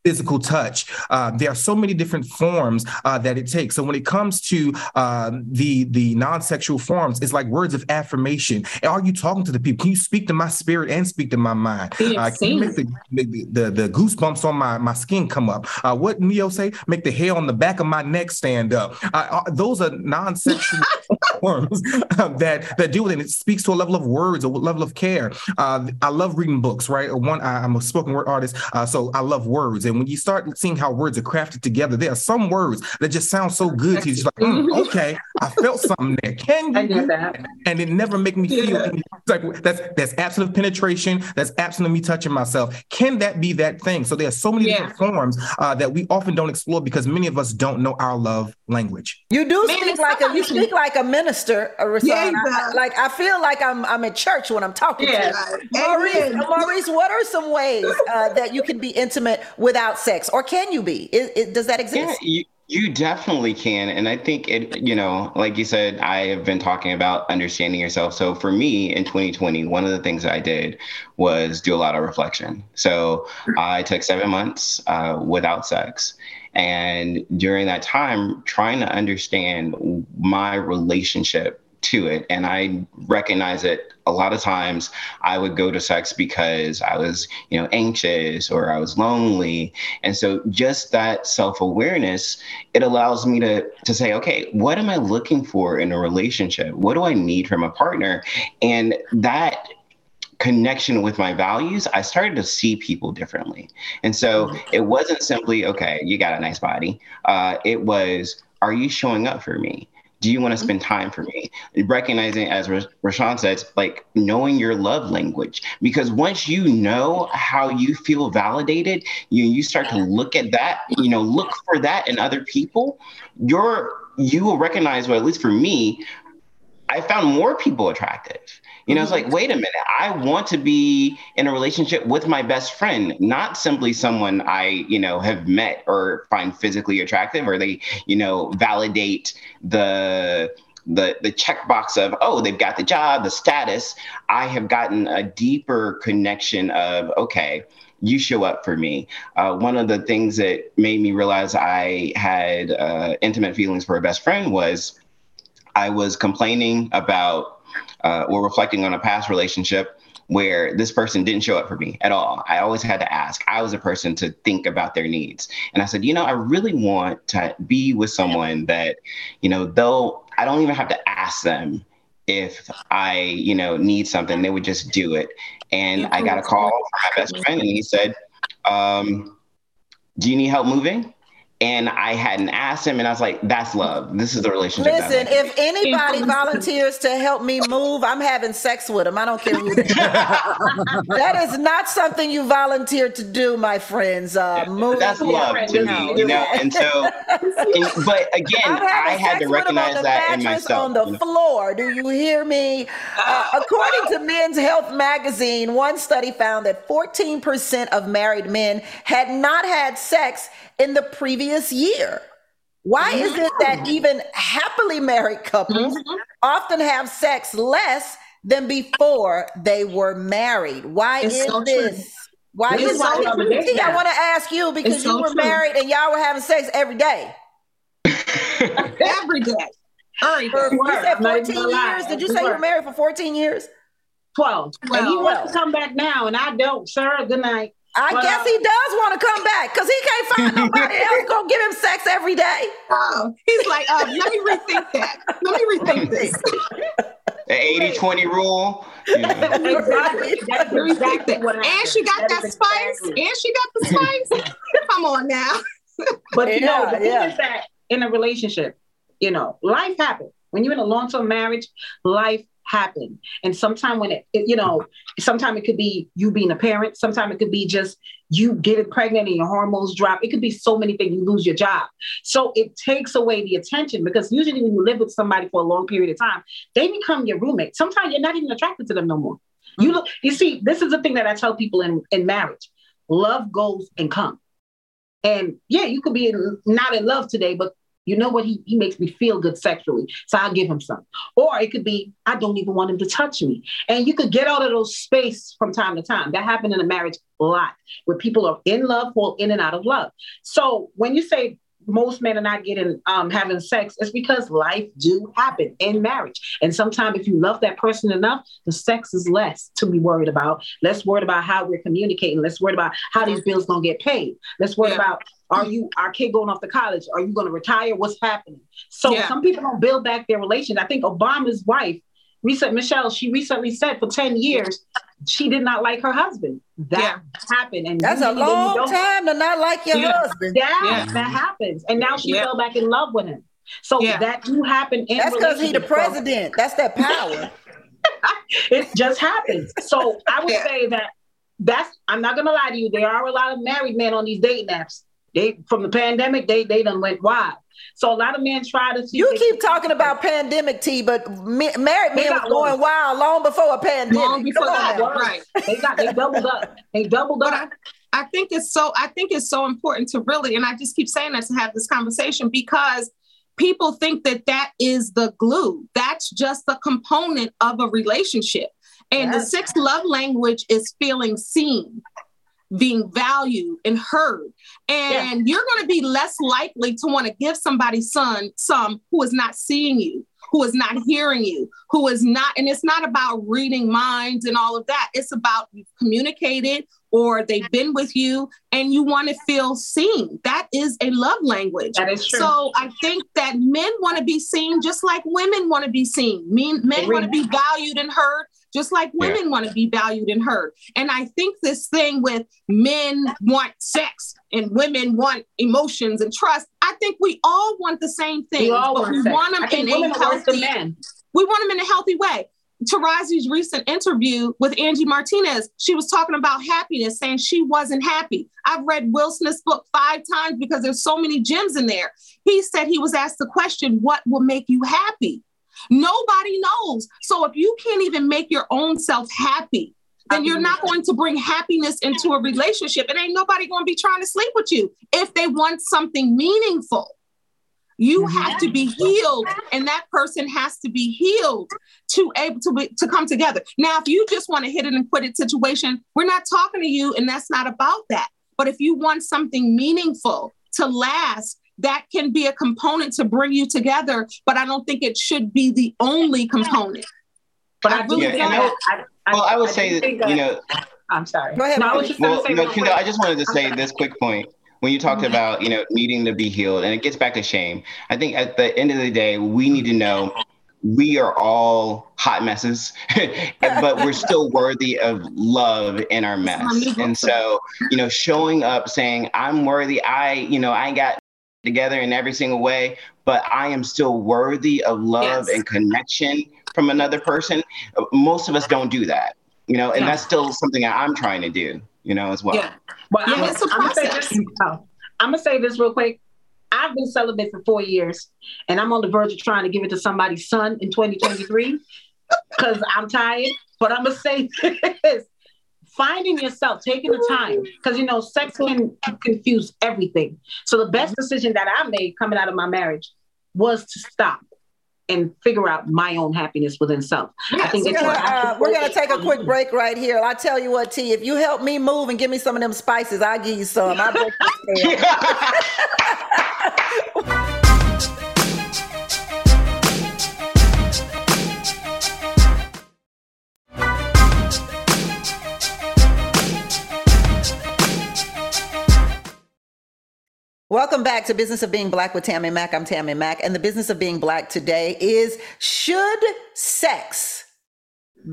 physical touch. Uh, there are so many different forms uh, that it takes. So when it comes to um, the the non-sexual forms, it's like words of affirmation. Are you talking to the people? Can you speak to my spirit and speak to my mind? Uh, can you make the, the, the the goosebumps on my my skin come up? Uh, what Neo say? Make the hair on the back of my neck stand up. Uh, uh, those are non-sexual <laughs> forms that that deal with it. It speaks to a level of words, a level of care. Uh, I love reading books, right? One, I, am a spoken word artist, uh, so I love words. And when you start seeing how words are crafted together, there are some words that just sound so good to you. Just like, mm, <laughs> okay, I felt something there. Can you? do that? And it never make me feel yeah. like that's that's absolute penetration. That's absolute me touching myself. Can that be that thing? So there are so many yeah. different forms uh, that we often don't explore because many of us don't know our love language. You do Man, speak like a you speak like a minister, a yeah, I, like I feel like I'm I'm in church when I'm talking yeah. to you. Maurice, Maurice, what are some ways uh, that you can be intimate without sex, or can you be? It, it, does that exist? Yeah, you, you definitely can. And I think it, you know, like you said, I have been talking about understanding yourself. So for me in 2020, one of the things I did was do a lot of reflection. So I took seven months uh, without sex. And during that time, trying to understand my relationship to it. And I recognize it a lot of times I would go to sex because I was, you know, anxious or I was lonely. And so just that self-awareness, it allows me to to say, okay, what am I looking for in a relationship? What do I need from a partner? And that connection with my values, I started to see people differently. And so it wasn't simply, okay, you got a nice body. Uh, it was, are you showing up for me? Do you want to mm-hmm. spend time for me recognizing as rashawn says like knowing your love language because once you know how you feel validated you you start to look at that you know look for that in other people you're you will recognize well at least for me i found more people attractive. You know, it's like, wait a minute, I want to be in a relationship with my best friend, not simply someone I, you know, have met or find physically attractive, or they, you know, validate the the the checkbox of oh they've got the job the status. I have gotten a deeper connection of okay you show up for me. Uh, one of the things that made me realize i had uh, intimate feelings for a best friend was i was complaining about uh, or reflecting on a past relationship where this person didn't show up for me at all. I always had to ask. I was a person to think about their needs. And I said, you know, I really want to be with someone that, you know, though I don't even have to ask them if I, you know, need something, they would just do it. And I got a call from my best friend and he said, um, do you need help moving? And I hadn't asked him, and I was like, "That's love. This is the relationship." Listen, if anybody volunteers to help me move, I'm having sex with him. I don't care who. <laughs> that is not something you volunteer to do, my friends. Uh, move. That's love to me, you know. And so, <laughs> and, but again, I had to recognize that in myself. On the floor, do you hear me? Uh, <laughs> according to Men's Health magazine, one study found that 14% of married men had not had sex in the previous year. Why is it that mm. even happily married couples mm-hmm. often have sex less than before they were married? Why it's is so this? True. Why this is? So I want to ask you because you were true. married and y'all were having sex every day. <laughs> every day. Every day. You said 14 years. Did you say you were married for 14 years? 12. 12. And he wants to come back now, and I don't, sir. Good night. I but, guess uh, he does want to come back because he can't find nobody <laughs> else gonna give him sex every day. Oh, he's like, uh, let me rethink that. Let me rethink <laughs> this. The 80 20 rule. Yeah. <laughs> exactly. That's exactly what And she got that, that spice. Exactly. And she got the spice. Come on now. but you yeah, know, the thing is that in a relationship, you know, life happens. When you're in a long term marriage, life happen. And sometimes when it, it you know, sometimes it could be you being a parent, sometimes it could be just you getting pregnant and your hormones drop. It could be so many things, you lose your job. So it takes away the attention because usually when you live with somebody for a long period of time, they become your roommate. Sometimes you're not even attracted to them no more. Mm-hmm. You look, you see, this is the thing that I tell people in, in marriage. Love goes and comes. And yeah, you could be in, not in love today, but you know what? He, he makes me feel good sexually. So I'll give him some. Or it could be, I don't even want him to touch me. And you could get out of those space from time to time. That happened in a marriage a lot where people are in love, fall in and out of love. So when you say most men are not getting um, having sex is because life do happen in marriage. And sometimes if you love that person enough, the sex is less to be worried about. Less worried about how we're communicating. Less worried about how these bills gonna get paid. Less worried yeah. about are you our kid going off to college? Are you gonna retire? What's happening? So yeah. some people don't build back their relations. I think Obama's wife, recent Michelle, she recently said for 10 years she did not like her husband. That yeah. happened. And that's a long time to not like your yeah. husband. Yeah, yeah, that happens. And now she fell back in love with him. So that do happen. that's because he the president. that's that power. <laughs> <laughs> it just happens. So I would say that that's I'm not gonna lie to you. There are a lot of married men on these dating apps. They from the pandemic, they they done went wild. So a lot of men try to. You keep talking about pandemic, T, but me, married men were going wild long before a pandemic. Long before that, right? They got they doubled up. They doubled up. I, I think it's so. I think it's so important to really, and I just keep saying that to have this conversation because people think that that is the glue. That's just the component of a relationship. And yes. the sixth love language is feeling seen being valued and heard. And yeah. you're going to be less likely to want to give somebody son some who is not seeing you, who is not hearing you, who is not, and it's not about reading minds and all of that. It's about you've communicated or they've been with you and you want to feel seen. That is a love language. That is true. So I think that men want to be seen just like women want to be seen. Men, men want to be valued and heard just like women yeah. want to be valued and heard. And I think this thing with men want sex and women want emotions and trust, I think we all want the same thing. We all but we want them in a healthy men. We want them in a healthy way. Taraji's recent interview with Angie Martinez, she was talking about happiness, saying she wasn't happy. I've read Will Smith's book five times because there's so many gems in there. He said he was asked the question, What will make you happy? Nobody knows. So if you can't even make your own self happy, then you're not going to bring happiness into a relationship. And ain't nobody going to be trying to sleep with you if they want something meaningful. You mm-hmm. have to be healed, and that person has to be healed to able to be, to come together. Now, if you just want to hit it and quit it situation, we're not talking to you, and that's not about that. But if you want something meaningful to last, that can be a component to bring you together, but I don't think it should be the only component. But I, really yeah, I, I, well, I would I say that, you know. I'm sorry. Go ahead. No, well, no, Kendall, I just wanted to say this quick point when you talked about you know needing to be healed and it gets back to shame i think at the end of the day we need to know we are all hot messes <laughs> but we're still worthy of love in our mess and so you know showing up saying i'm worthy i you know i got together in every single way, but I am still worthy of love yes. and connection from another person. Most of us don't do that, you know, and yeah. that's still something that I'm trying to do, you know, as well. Yeah. Well, yeah, I'm, it's a process. I'm gonna, I'm gonna say this real quick. I've been celibate for four years, and I'm on the verge of trying to give it to somebody's son in 2023 because I'm tired. But I'm gonna say <laughs> this: finding yourself, taking the time, because you know, sex can confuse everything. So the best decision that I made coming out of my marriage was to stop and figure out my own happiness within self. Yes, I think we're gonna, uh, we're gonna take a quick break right here. I tell you what, T, if you help me move and give me some of them spices, I'll give you some. I <laughs> Welcome back to Business of Being Black with Tammi Mac. I'm Tammi Mac, and the business of being black today is should sex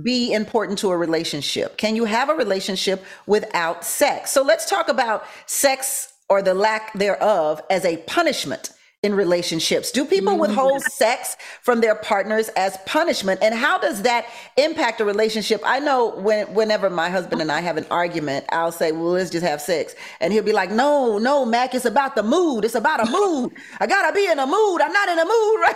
be important to a relationship? Can you have a relationship without sex? So let's talk about sex or the lack thereof as a punishment in relationships? Do people mm-hmm. withhold sex from their partners as punishment? And how does that impact a relationship? I know when whenever my husband and I have an argument, I'll say, Well, let's just have sex. And he'll be like, No, no, Mac, it's about the mood. It's about a mood. I gotta be in a mood. I'm not in a mood <laughs> right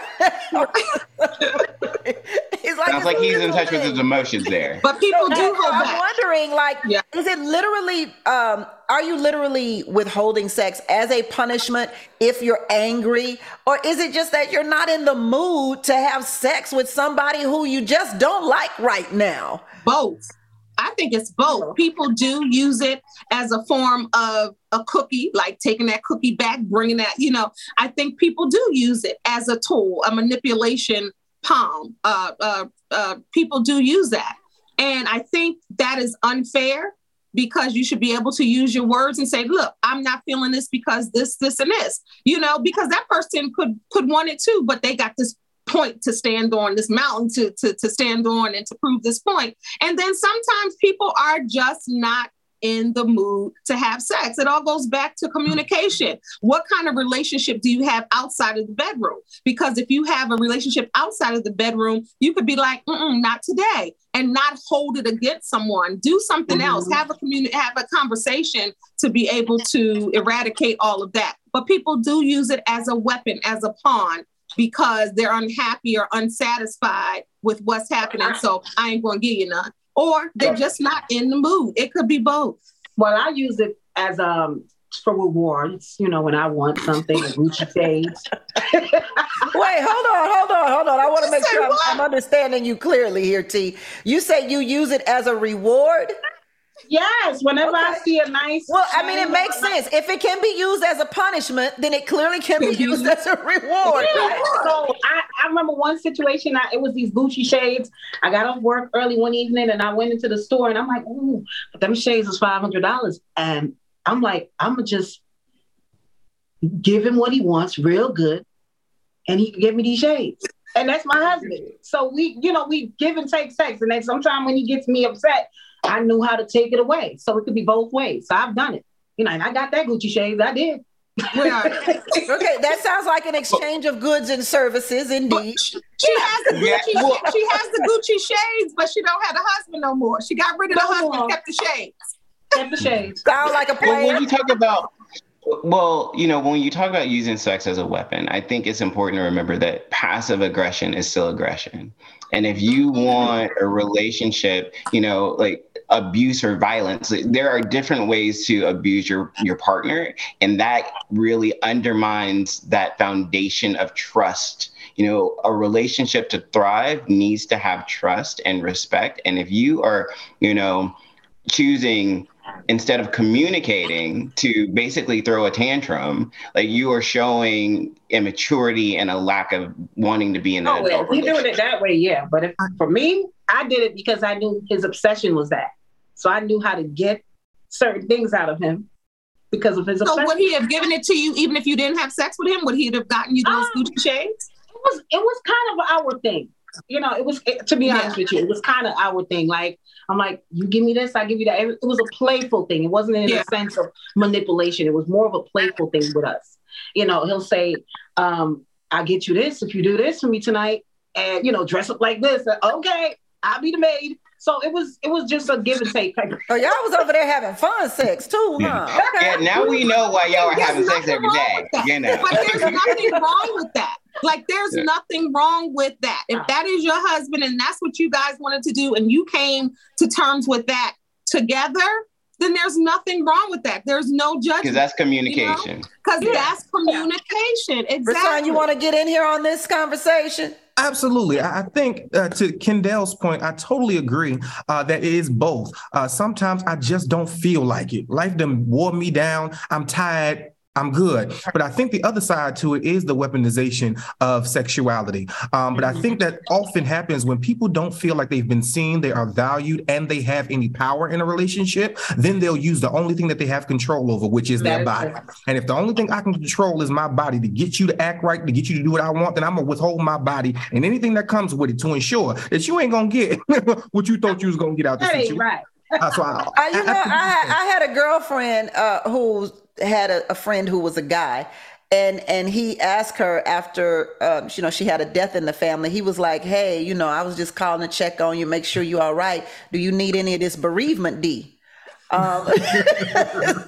He's like, Sounds like he's in touch with his emotions there. But people do hold I'm wondering, like, yeah. is it literally um are you literally withholding sex as a punishment if you're angry? Or is it just that you're not in the mood to have sex with somebody who you just don't like right now? Both. I think it's both. People do use it as a form of a cookie, like taking that cookie back, bringing that, you know, I think people do use it as a tool, a manipulation palm. Uh, uh, uh, people do use that. And I think that is unfair because you should be able to use your words and say, look, I'm not feeling this because this, this, and this, you know, because that person could could want it too, but they got this point to stand on, this mountain to, to, to stand on and to prove this point. And then sometimes people are just not in the mood to have sex. It all goes back to communication. What kind of relationship do you have outside of the bedroom? Because if you have a relationship outside of the bedroom, you could be like, not today, and not hold it against someone. Do something mm-hmm. else. Have a community, have a conversation to be able to eradicate all of that. But people do use it as a weapon, as a pawn because they're unhappy or unsatisfied with what's happening. So I ain't going to give you none. Or they're just not in the mood. It could be both. Well, I use it as um for rewards, you know, when I want something, Gucci <laughs> shades. Wait, hold on, hold on, hold on. I want to make sure I'm, I'm, understanding you clearly here, T. You say you use it as a reward? Yes, whenever okay. I see a nice. Well, I mean, it makes sense. If it can be used as a punishment, then it clearly can be used as a reward. Yeah. So I, I remember one situation. I, it was these Gucci shades. I got off work early one evening, and I went into the store, and I'm like, "Ooh, but them shades is five hundred dollars." And I'm like, "I'm gonna just give him what he wants, real good, and he can give me these shades." And that's my husband. So we, you know, we give and take sex. And then sometimes when he gets me upset, I knew how to take it away. So it could be both ways. So I've done it. You know, and I got that Gucci shades. I did. <laughs> okay, that sounds like an exchange of goods and services, indeed. She has the Gucci, yeah. she has the Gucci shades, but she don't have a husband no more. She got rid of the husband, kept the shades. Kept the shades. Sound like a plan. when you talk about well, you know, when you talk about using sex as a weapon, I think it's important to remember that passive aggression is still aggression. And if you want a relationship, you know, like abuse or violence, there are different ways to abuse your your partner, and that really undermines that foundation of trust. You know, a relationship to thrive needs to have trust and respect. And if you are, you know, choosing instead of communicating to basically throw a tantrum, like you are showing immaturity and a lack of wanting to be in that. Oh, well, we doing it that way, yeah. But if, uh, for me, I did it because I knew his obsession was that, so I knew how to get certain things out of him because of his. So obsession. would he have given it to you even if you didn't have sex with him? Would he have gotten you those um, Gucci shades? It was it was kind of our thing you know, it was it, to be honest with you, it was kind of our thing. Like I'm like, you give me this, I give you that. It was a playful thing. It wasn't in yeah. a sense of manipulation. It was more of a playful thing with us. You know, he'll say, um, "I'll get you this if you do this for me tonight," and you know, dress up like this. Okay, I'll be the maid. So it was it was just a give and take. oh, y'all was over there having fun sex too, huh? Yeah. Okay. Yeah, now we know why y'all are having sex every day. You know. But there's nothing wrong with that. Like there's yeah. nothing wrong with that. If that is your husband and that's what you guys wanted to do and you came to terms with that together, then there's nothing wrong with that. There's no judgment. Because that's communication. Because you know? that's communication. Exactly. Rasan, you want to get in here on this conversation? Absolutely. I think uh, to Kendall's point, I totally agree uh, that it is both. Uh, sometimes I just don't feel like it. Life done wore me down. I'm tired. I'm good. But I think the other side to it is the weaponization of sexuality. Um, but I think that often happens when people don't feel like they've been seen, they are valued, and they have any power in a relationship, then they'll use the only thing that they have control over, which is that their body. And if the only thing I can control is my body to get you to act right, to get you to do what I want, then I'm gonna withhold my body and anything that comes with it to ensure that you ain't gonna get <laughs> what you thought you was gonna get out of the situation. Right. That's why. I, <laughs> you know, I, I, I, had a girlfriend uh, who had a, a, friend who was a guy, and and he asked her after um, you know she had a death in the family. He was like, "Hey, you know, I was just calling to check on you, make sure you're all right. Do you need any of this bereavement, D?" Um, <laughs>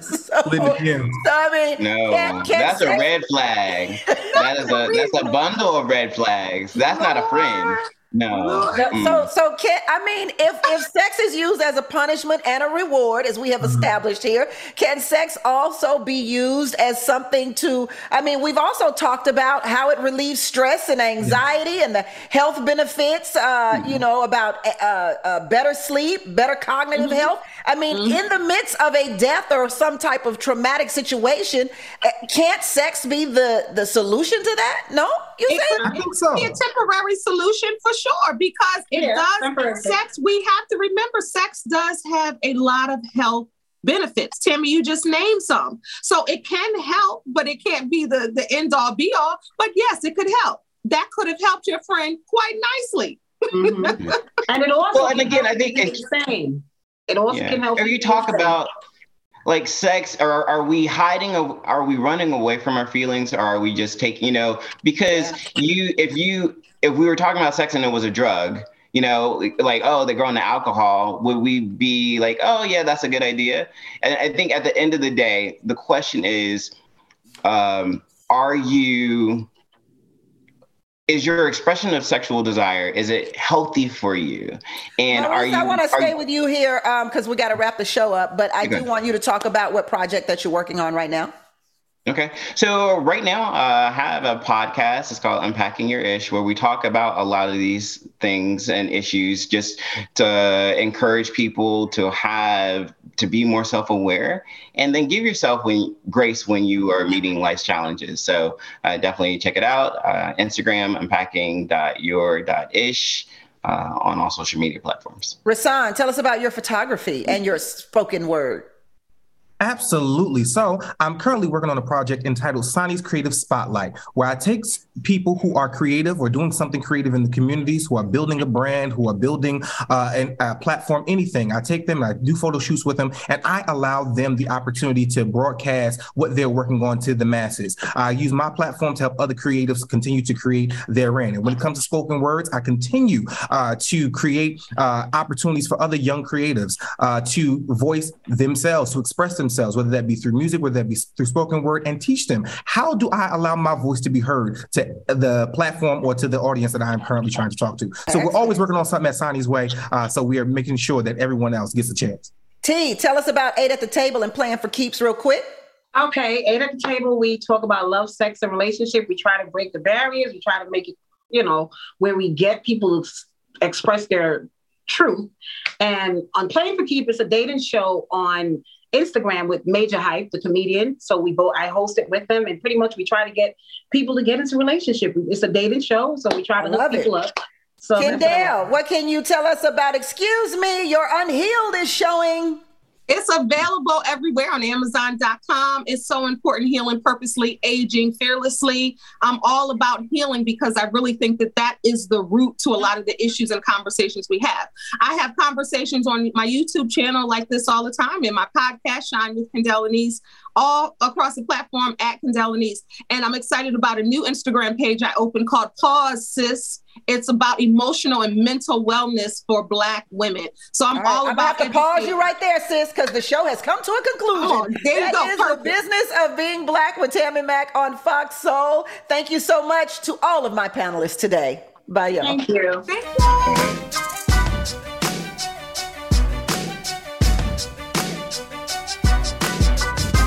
so, so, I mean, no, can't, can't that's say. a red flag. <laughs> that is a that's a bundle of red flags. That's not a friend. No. So, so can I mean, if if sex is used as a punishment and a reward, as we have Mm-hmm. established here, can sex also be used as something to? I mean, we've also talked about how it relieves stress and anxiety and the health benefits. Uh, Mm-hmm. You know about uh, uh, better sleep, better cognitive Mm-hmm. health. I mean, in the midst of a death or some type of traumatic situation, uh, can't sex be the the solution to that? No, you It say? I think it so. could be a temporary solution for sure because it Yeah, does temporary. sex. We have to remember sex does have a lot of health benefits. Tammi, you just named some. So it can help, but it can't be the, the end all be all. But yes, it could help. That could have helped your friend quite nicely. Mhm. <laughs> and it also Well, and again, I think it's- the same. It also Yeah. can help. If you talk about like sex, or are we hiding? Are we running away from our feelings, or are we just taking? You know, because you, if you, if we were talking about sex and it was a drug, you know, like, oh, they're going to alcohol, would we be like, oh yeah, that's a good idea? And I think at the end of the day, the question is, um, are you? Is your expression of sexual desire is it healthy for you? And are you? I want to stay you- with you here um, because we got to wrap the show up. But I Okay. do want you to talk about what project that you're working on right now. Okay. So right now, uh, I have a podcast. It's called Unpacking Your Ish, where we talk about a lot of these things and issues just to encourage people to have to be more self-aware and then give yourself when grace when you are meeting life's challenges. So uh, definitely check it out. Uh, Instagram, unpacking.your.ish uh, on all social media platforms. Rasan, tell us about your photography and your spoken word. Absolutely. So I'm currently working on a project entitled Sonny's Creative Spotlight, where I take people who are creative or doing something creative in the communities, who are building a brand, who are building uh, an, a platform, anything. I take them, I do photo shoots with them, and I allow them the opportunity to broadcast what they're working on to the masses. I use my platform to help other creatives continue to create therein. And when it comes to spoken words, I continue uh, to create uh, opportunities for other young creatives uh, to voice themselves, to express themselves, whether that be through music, whether that be through spoken word, and teach them how do I allow my voice to be heard to the platform or to the audience that I am currently trying to talk to. So we're always working on something at Sonny's way. Uh, so we are making sure that everyone else gets a chance. T, tell us about Eight at the Table and Playing for Keeps real quick. Okay, eight at the table, we talk about love, sex, and relationship. We try to break the barriers. We try to make it, you know, where we get people to s- express their truth. And on Playing for Keep, it's a dating show on Instagram with Major Hype, the comedian. So we both, I host it with them, and pretty much we try to get people to get into relationship. It's a dating show, so we try to Love hook it. people up. So that's what what can you tell us about Excuse Me, Your Unhealed is showing? It's available everywhere on Amazon.com. It's so important healing purposely, aging fearlessly. I'm all about healing because I really think that that is the root to a lot of the issues and conversations we have. I have conversations on my YouTube channel like this all the time, in my podcast, Shine with Kendall Anise, all across the platform at Anise. And I'm excited about a new Instagram page I opened called Pause Sis. It's about emotional and mental wellness for Black women. So I'm All right, all I'm about to pause you right there, sis, because the show has come to a conclusion. Oh, there you That go. is the business of being black with Tammi Mac on Fox Soul. Thank you so much to all of my panelists today. Bye, y'all. Thank you. Thank you.